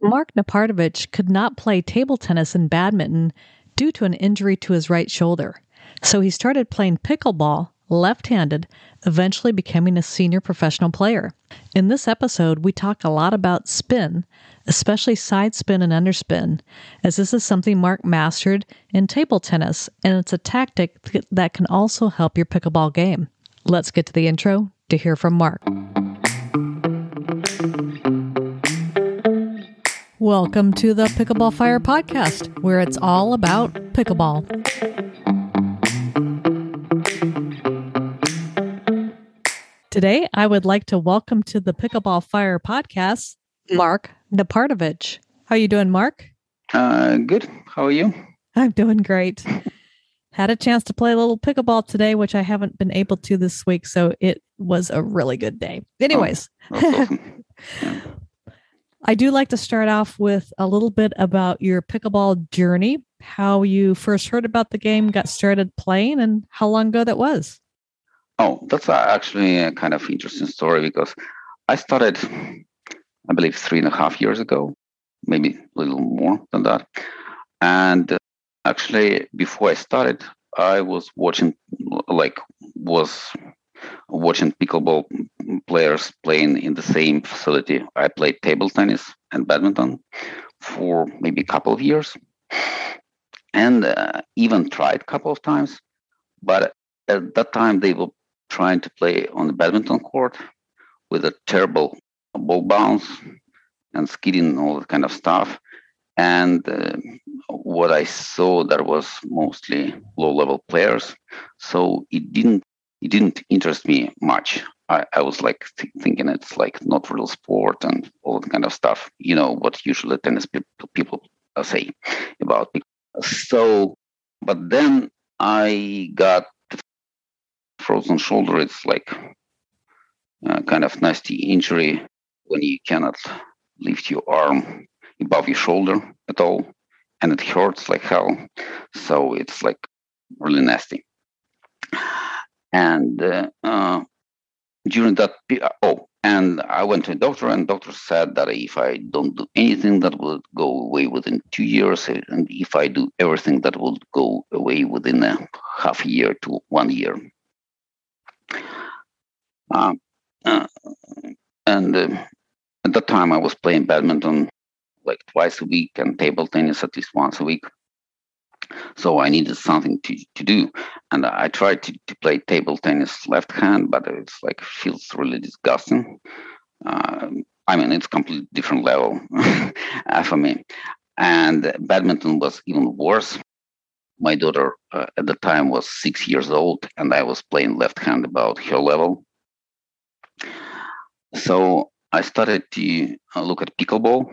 Mark Napartovich could not play table tennis and badminton due to an injury to his right shoulder. So he started playing pickleball left handed, eventually becoming a senior professional player. In this episode, we talk a lot about spin, especially side spin and underspin, as this is something Mark mastered in table tennis, and it's a tactic that can also help your pickleball game. Let's get to the intro to hear from Mark. Welcome to the Pickleball Fire podcast, where it's all about pickleball. Today, I would like to welcome to the Pickleball Fire podcast Mark Napartovich. How you doing, Mark? Uh, good. How are you? I'm doing great. Had a chance to play a little pickleball today, which I haven't been able to this week, so it was a really good day. Anyways, oh, awesome. yeah. I do like to start off with a little bit about your pickleball journey, how you first heard about the game, got started playing, and how long ago that was. Oh, that's actually a kind of interesting story because I started, I believe, three and a half years ago, maybe a little more than that. And uh, actually, before I started, I was watching, like, was watching pickleball players playing in the same facility. I played table tennis and badminton for maybe a couple of years, and uh, even tried a couple of times. But at that time, they were trying to play on the badminton court with a terrible ball bounce and skidding all that kind of stuff. And uh, what I saw there was mostly low level players, so it didn't it didn't interest me much. I, I was like th- thinking it's like not real sport and all that kind of stuff. You know what usually tennis pe- people say about it. So, but then I got frozen shoulder. It's like kind of nasty injury when you cannot lift your arm above your shoulder at all, and it hurts like hell. So it's like really nasty. And uh, uh, during that, oh, and I went to a doctor, and doctor said that if I don't do anything, that will go away within two years, and if I do everything, that will go away within a half year to one year. Uh, uh, and uh, at that time, I was playing badminton like twice a week and table tennis at least once a week. So I needed something to, to do. And I tried to, to play table tennis left hand, but it's like feels really disgusting. Uh, I mean, it's completely different level for me. And badminton was even worse. My daughter uh, at the time was six years old, and I was playing left hand about her level. So I started to uh, look at pickleball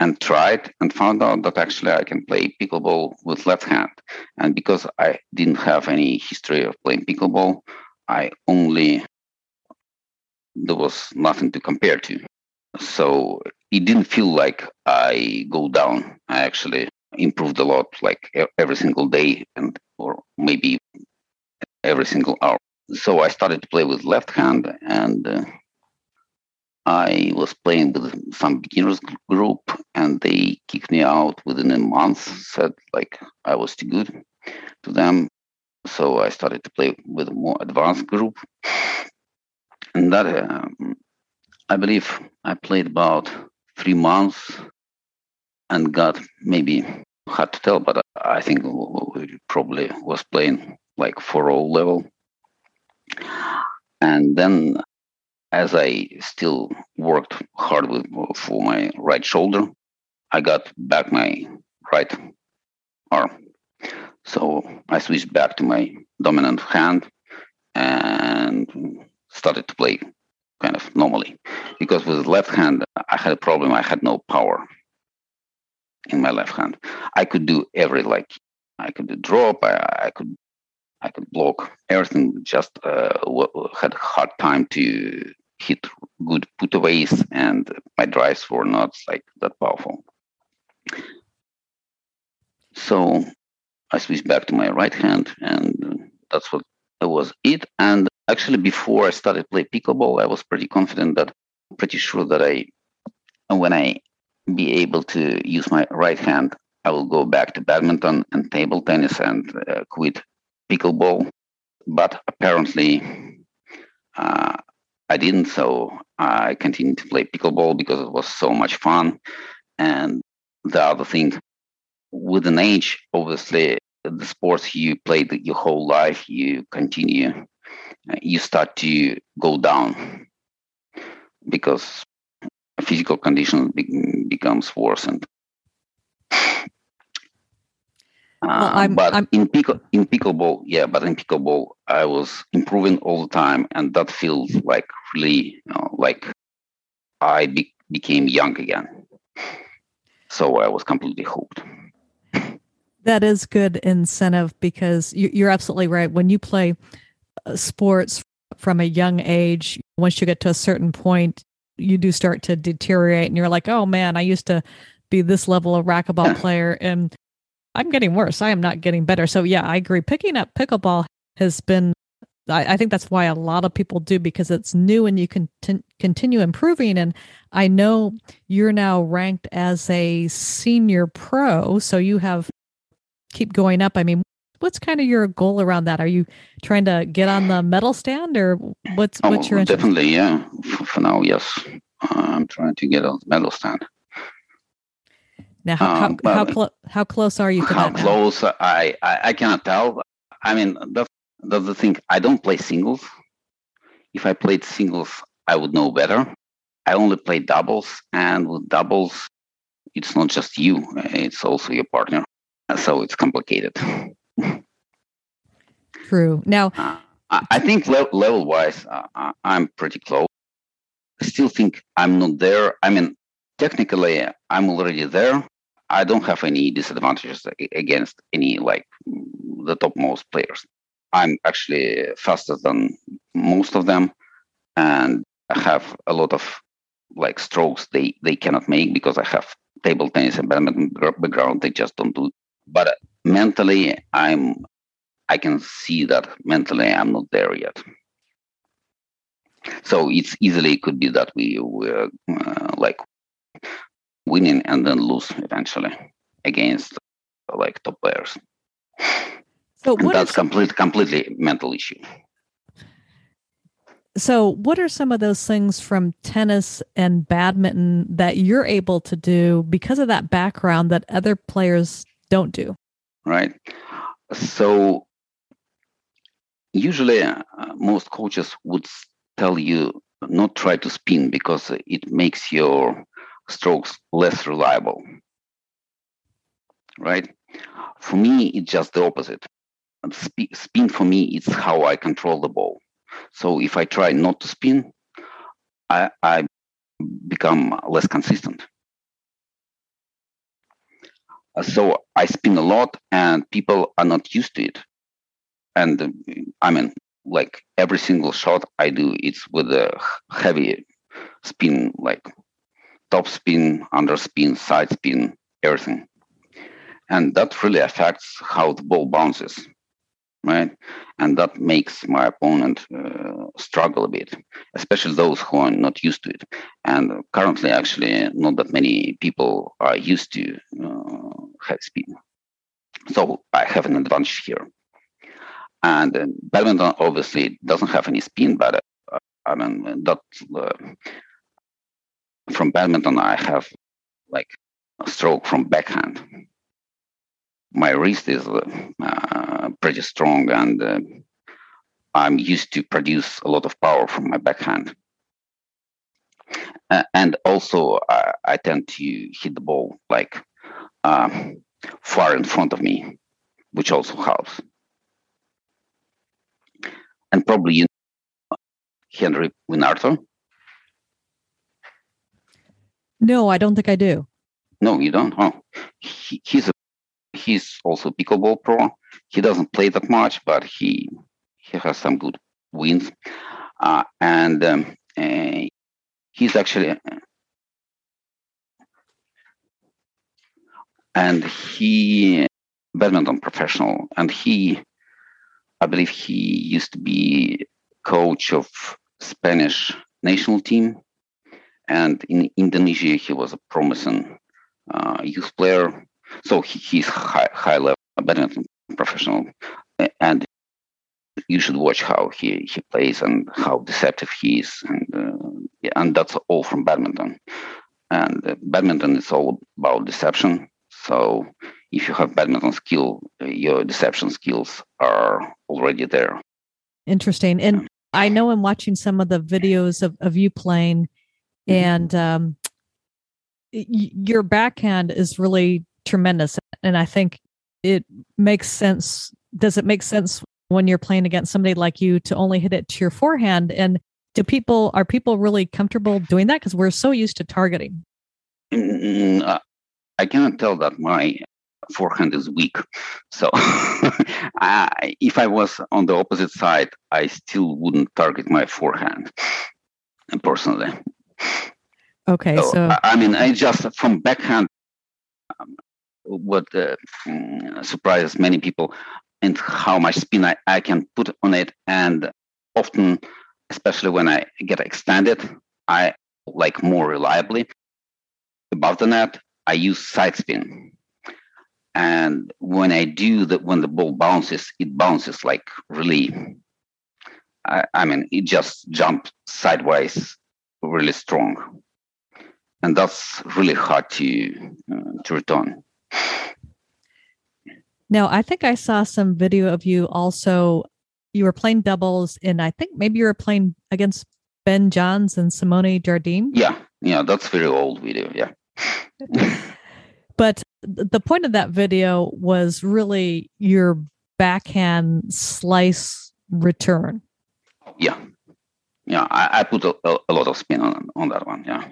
and tried and found out that actually I can play pickleball with left hand. And because I didn't have any history of playing pickleball, I only there was nothing to compare to. So it didn't feel like I go down. I actually improved a lot, like every single day, and or maybe every single hour. So I started to play with left hand, and uh, I was playing with some beginners group and they kicked me out within a month, said like I was too good to them. So I started to play with a more advanced group. And that, um, I believe I played about three months and got maybe hard to tell, but I think probably was playing like 4 level. And then as I still worked hard with, for my right shoulder, I got back my right arm. So I switched back to my dominant hand and started to play kind of normally. Because with left hand, I had a problem. I had no power in my left hand. I could do every like I could do drop. I, I could I could block everything. Just uh, had a hard time to hit good putaways, and my drives were not like that powerful. So I switched back to my right hand, and that's what that was it. And actually, before I started play pickleball, I was pretty confident that, pretty sure that I, when I be able to use my right hand, I will go back to badminton and table tennis and uh, quit pickleball. But apparently, uh, I didn't. So I continued to play pickleball because it was so much fun. And the other thing, with an age, obviously, the sports you played your whole life, you continue, uh, you start to go down because physical condition be- becomes worsened. Well, I'm, but I'm, in pickle in pickleball, yeah, but in pickleball, I was improving all the time, and that feels like really, you know, like I be- became young again. So I was completely hooked. That is good incentive because you, are absolutely right. When you play uh, sports from a young age, once you get to a certain point, you do start to deteriorate, and you're like, "Oh man, I used to be this level of racquetball player, and I'm getting worse. I am not getting better. So yeah, I agree. Picking up pickleball has been I, I think that's why a lot of people do because it's new and you can t- continue improving. And I know you're now ranked as a senior pro, so you have keep going up. I mean, what's kind of your goal around that? Are you trying to get on the medal stand, or what's oh, what's oh, your interest? definitely? Yeah, for, for now, yes. Uh, I'm trying to get on the medal stand. Now, how um, how, how, clo- how, close are you to how that? How close? I, I, I cannot tell. I mean, that's that's the thing. I don't play singles. If I played singles, I would know better. I only play doubles, and with doubles, it's not just you; it's also your partner. So it's complicated. True. Now, uh, I, I think le- level-wise, uh, I'm pretty close. I still think I'm not there. I mean, technically, I'm already there. I don't have any disadvantages against any like the topmost players. I'm actually faster than most of them, and I have a lot of like strokes they they cannot make because I have table tennis and badminton background. They just don't do. But mentally, I'm I can see that mentally I'm not there yet. So it's easily could be that we were uh, like winning and then lose eventually against like top players. So that's complete, completely mental issue. So, what are some of those things from tennis and badminton that you're able to do because of that background that other players don't do? Right. So, usually, uh, most coaches would tell you not try to spin because it makes your strokes less reliable. Right? For me, it's just the opposite. Spin for me is how I control the ball. So if I try not to spin, I, I become less consistent. Uh, so I spin a lot, and people are not used to it. And I mean, like every single shot I do, it's with a heavy spin, like top spin, under spin, side spin, everything. And that really affects how the ball bounces, right? And that makes my opponent uh, struggle a bit, especially those who are not used to it. And currently, actually, not that many people are used to uh, high spin. So I have an advantage here. And uh, badminton obviously doesn't have any spin, but uh, I mean that uh, from badminton, I have like a stroke from backhand. My wrist is uh, pretty strong, and uh, I'm used to produce a lot of power from my backhand. Uh, and also, I tend to hit the ball like um, far in front of me, which also helps. And probably you know Henry Wynn Arthur. No, I don't think I do. No, you don't. Oh, he, he's a he's also pickleball pro. He doesn't play that much, but he he has some good wins, uh, and um, uh, he's actually and he badminton professional, and he I believe he used to be coach of Spanish national team and in Indonesia, he was a promising uh, youth player. So he, he's high, high level badminton professional, and you should watch how he, he plays and how deceptive he is, and uh, yeah, and that's all from badminton. And uh, badminton is all about deception. So if you have badminton skill, your deception skills are already there. Interesting. And I know I'm watching some of the videos of, of you playing. And um, your backhand is really tremendous. And I think it makes sense. Does it make sense when you're playing against somebody like you to only hit it to your forehand? And do people are people really comfortable doing that? Because we're so used to targeting. Mm, uh, I cannot tell that my forehand is weak. So I, if I was on the opposite side, I still wouldn't target my forehand personally. Okay, so, so I mean, I just from backhand. Um, what uh, mm, surprises many people and how much spin I, I can put on it, and often, especially when I get extended, I like more reliably above the net. I use side spin and when I do that, when the ball bounces, it bounces like really. I, I mean, it just jumps sideways, really strong, and that's really hard to uh, to return. Now, I think I saw some video of you also. You were playing doubles, and I think maybe you were playing against Ben Johns and Simone Jardine. Yeah, yeah, that's very old video. Yeah. but the point of that video was really your backhand slice return. Yeah. Yeah. I, I put a, a, lot of spin on, on that one. Yeah.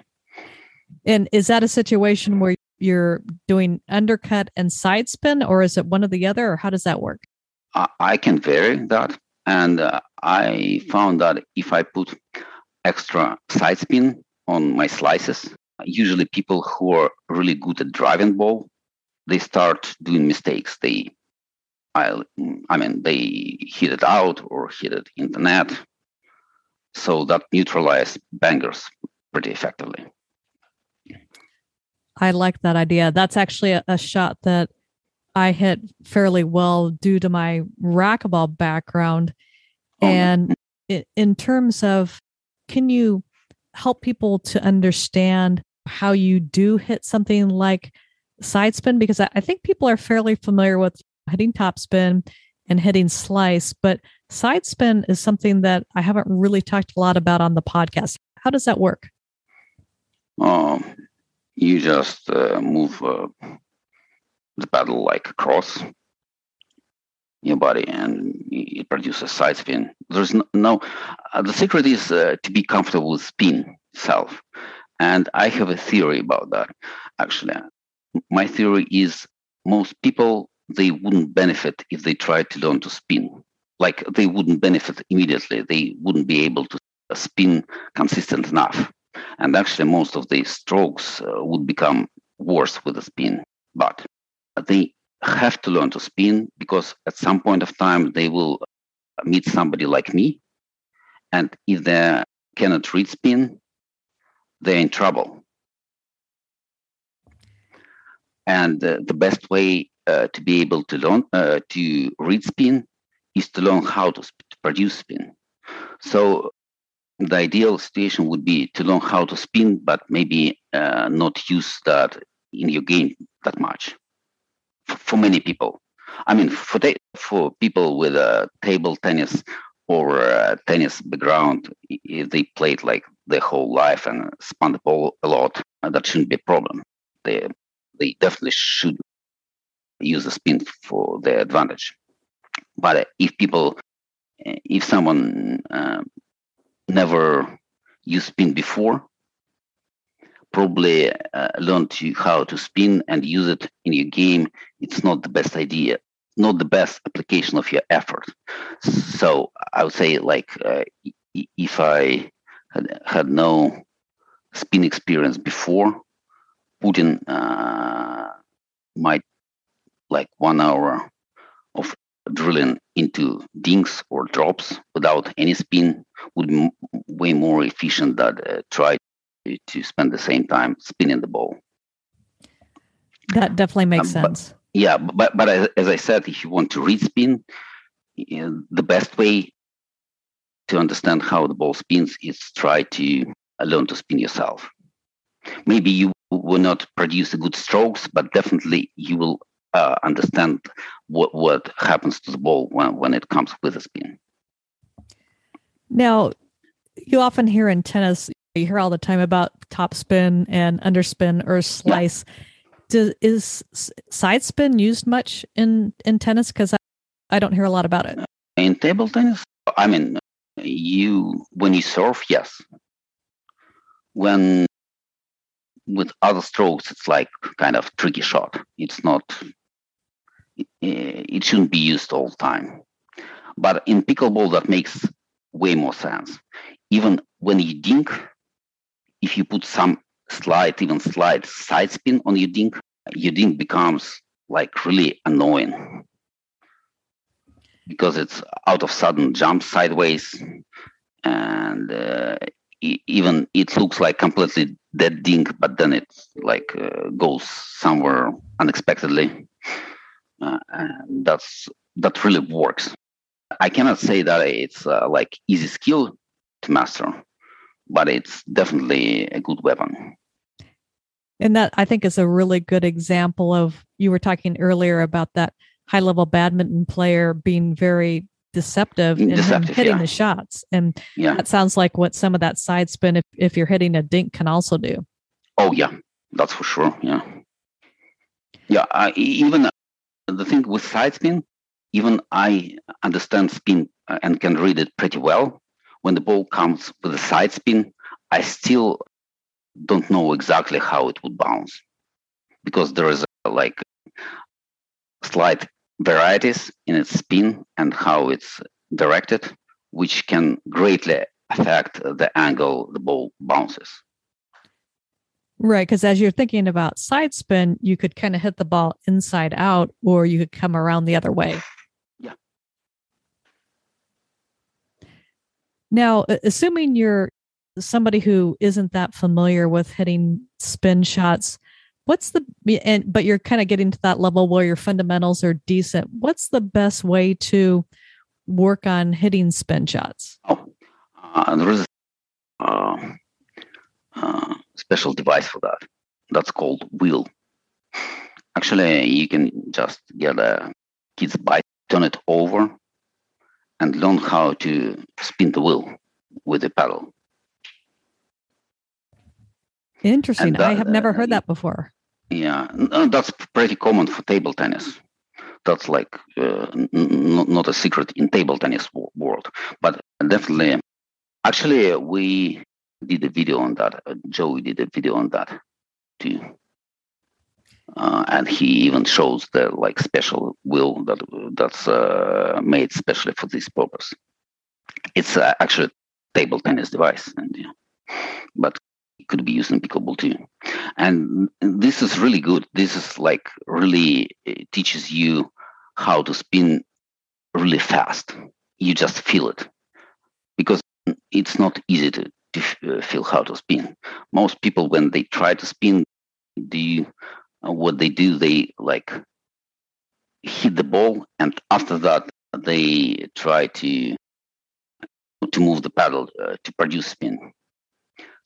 And is that a situation where you're doing undercut and side spin, or is it one or the other, or how does that work? I, I can vary that. And uh, I found that if I put extra side spin on my slices, usually people who are really good at driving ball they start doing mistakes. They, I, I mean, they hit it out or hit it in the net. So that neutralizes bangers pretty effectively. I like that idea. That's actually a, a shot that I hit fairly well due to my racquetball background. Oh, and in terms of, can you help people to understand how you do hit something like side spin because I, think people are fairly familiar with hitting top spin and hitting slice, but side spin is something that I haven't really talked a lot about on the podcast. How does that work? Um, you just uh, move uh, the paddle like across your body and it produces side spin. There's no, no uh, the secret is uh, to be comfortable with spin itself. And I have a theory about that. Actually, my theory is most people they wouldn't benefit if they tried to learn to spin. Like they wouldn't benefit immediately. They wouldn't be able to spin consistent enough. And actually most of the strokes uh, would become worse with the spin. But they have to learn to spin because at some point of time they will meet somebody like me. And if they cannot read spin they're in trouble. And uh, the best way uh, to be able to learn uh, to read spin is to learn how to, sp- to produce spin. So the ideal situation would be to learn how to spin, but maybe uh, not use that in your game that much. For, for many people, I mean, for the, for people with a table tennis or tennis background, if they played like their whole life and spun the ball a lot, that shouldn't be a problem. They they definitely should use the spin for their advantage. But if people, if someone uh, never used spin before, probably uh, learn to how to spin and use it in your game. It's not the best idea, not the best application of your effort. So I would say, like, uh, if I had, had no spin experience before, Putin uh, might like one hour of drilling into dinks or drops without any spin would be way more efficient than uh, try to spend the same time spinning the ball. That definitely makes um, sense. But, yeah, but but as I said, if you want to read spin, the best way to understand how the ball spins is try to learn to spin yourself. Maybe you will not produce good strokes, but definitely you will uh, understand what what happens to the ball when, when it comes with a spin. Now, you often hear in tennis, you hear all the time about top spin and underspin or slice. Yeah. Does, is side spin used much in, in tennis? Because I, I don't hear a lot about it. In table tennis, I mean, you when you serve, yes. When with other strokes, it's like kind of tricky shot. It's not. It, it shouldn't be used all the time. But in pickleball, that makes way more sense. Even when you dink, if you put some slight, even slight side spin on your dink, your dink becomes like really annoying because it's out of sudden jump sideways and uh, even it looks like completely dead dink but then it like uh, goes somewhere unexpectedly uh, that's that really works i cannot say that it's uh, like easy skill to master but it's definitely a good weapon and that i think is a really good example of you were talking earlier about that high level badminton player being very deceptive in hitting yeah. the shots. And yeah. that sounds like what some of that side spin, if, if you're hitting a dink, can also do. Oh, yeah, that's for sure. Yeah. Yeah. I, even the thing with side spin, even I understand spin uh, and can read it pretty well. When the ball comes with a side spin, I still don't know exactly how it would bounce because there is a, like slight varieties in its spin and how it's directed, which can greatly affect the angle the ball bounces. Right, because as you're thinking about side spin, you could kind of hit the ball inside out, or you could come around the other way. Yeah. Now, assuming you're somebody who isn't that familiar with hitting spin shots, what's the and but you're kind of getting to that level where your fundamentals are decent what's the best way to work on hitting spin shots oh uh, there is uh, uh, special device for that that's called wheel actually you can just get a kid's bike turn it over and learn how to spin the wheel with the pedal Interesting. That, I have never heard that before. Yeah, that's pretty common for table tennis. That's like uh, n- not a secret in table tennis world, but definitely. Actually, we did a video on that. Uh, Joey did a video on that too, uh, and he even shows the like special wheel that that's uh, made specially for this purpose. It's uh, actually a table tennis device, and but it could be used in pickleball too. And this is really good. This is like really teaches you how to spin really fast. You just feel it because it's not easy to, uh, feel how to spin. Most people, when they try to spin, do uh, what they do, they like hit the ball, and after that, they try to to move the paddle uh, to produce spin.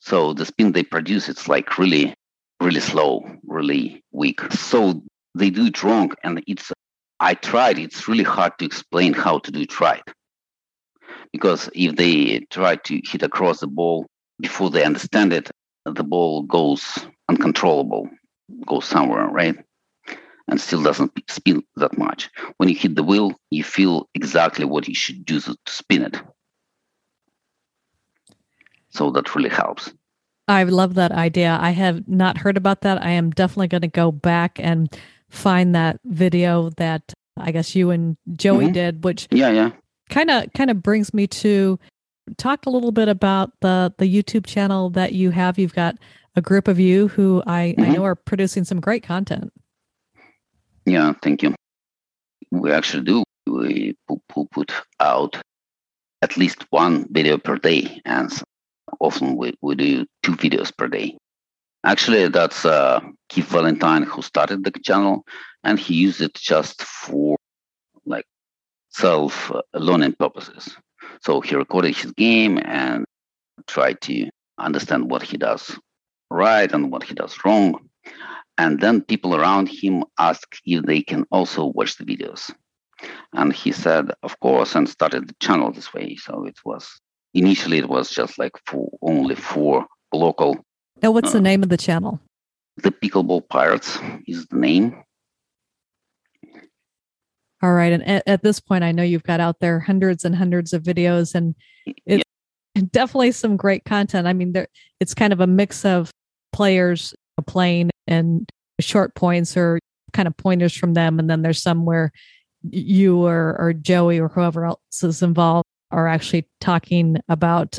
So the spin they produce, it's like really, really slow, really weak. So they do it wrong. And it's, I tried, it's really hard to explain how to do it right. Because if they try to hit across the ball before they understand it, the ball goes uncontrollable, goes somewhere, right? And still doesn't spin that much. When you hit the wheel, you feel exactly what you should do to spin it. So that really helps. I love that idea. I have not heard about that. I am definitely going to go back and find that video that I guess you and Joey mm-hmm. did, which yeah, yeah, kind of kind of brings me to talk a little bit about the the YouTube channel that you have. You've got a group of you who I, mm-hmm. I know are producing some great content. Yeah, thank you. We actually do. We put out at least one video per day, and often we, we do two videos per day. Actually, that's uh, Keith Valentine who started the channel, and he used it just for like self learning purposes. So he recorded his game and tried to understand what he does right and what he does wrong. And then people around him asked if they can also watch the videos. And he said, of course, and started the channel this way. So it was initially it was just like for only for local. Now, what's uh, the name of the channel? The Pickleball Pirates is the name. All right. And at, at, this point, I know you've got out there hundreds and hundreds of videos, and it's yeah. definitely some great content. I mean, there, it's kind of a mix of players playing and short points or kind of pointers from them. And then there's some where you or, or Joey or whoever else is involved are actually talking about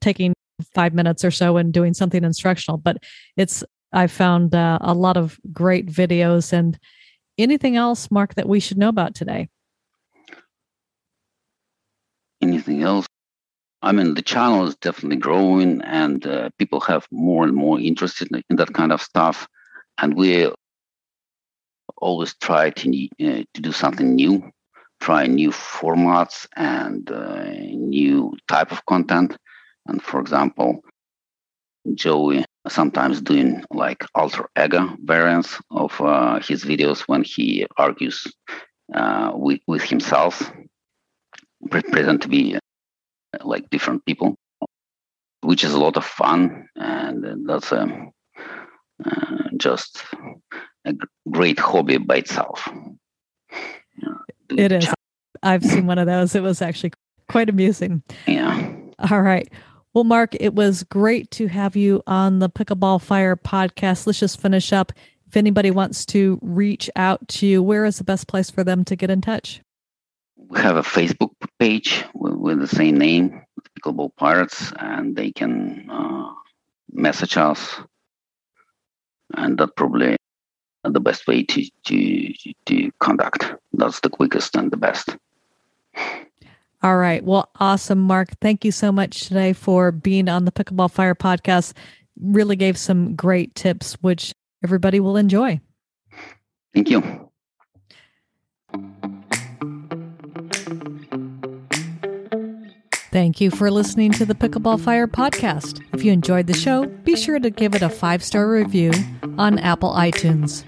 taking five minutes or so and doing something instructional. But it's, I found uh, a lot of great videos and anything else, Mark, that we should know about today? Anything else? I mean, the channel is definitely growing, and uh, people have more and more interest in, in, that kind of stuff. And we always try to uh, to do something new, try new formats and uh, new type of content. And for example, Joey sometimes doing like alter ego variants of uh, his videos when he argues uh, with, with himself, pretend to be uh, like different people, which is a lot of fun. And that's um, uh, just a great hobby by itself. it is. I've seen one of those. It was actually quite amusing. Yeah. All right. Well, Mark, it was great to have you on the Pickleball Fire podcast. Let's just finish up. If anybody wants to reach out to you, where is the best place for them to get in touch? We have a Facebook page with, with the same name, Pickleball Pirates, and they can uh, message us. And that probably the best way to, to to. That's the quickest and the best. All right. Well, awesome, Mark. Thank you so much today for being on the Pickleball Fire podcast. Really gave some great tips, which everybody will enjoy. Thank you. Thank you for listening to the Pickleball Fire podcast. If you enjoyed the show, be sure to give it a five star review on Apple iTunes.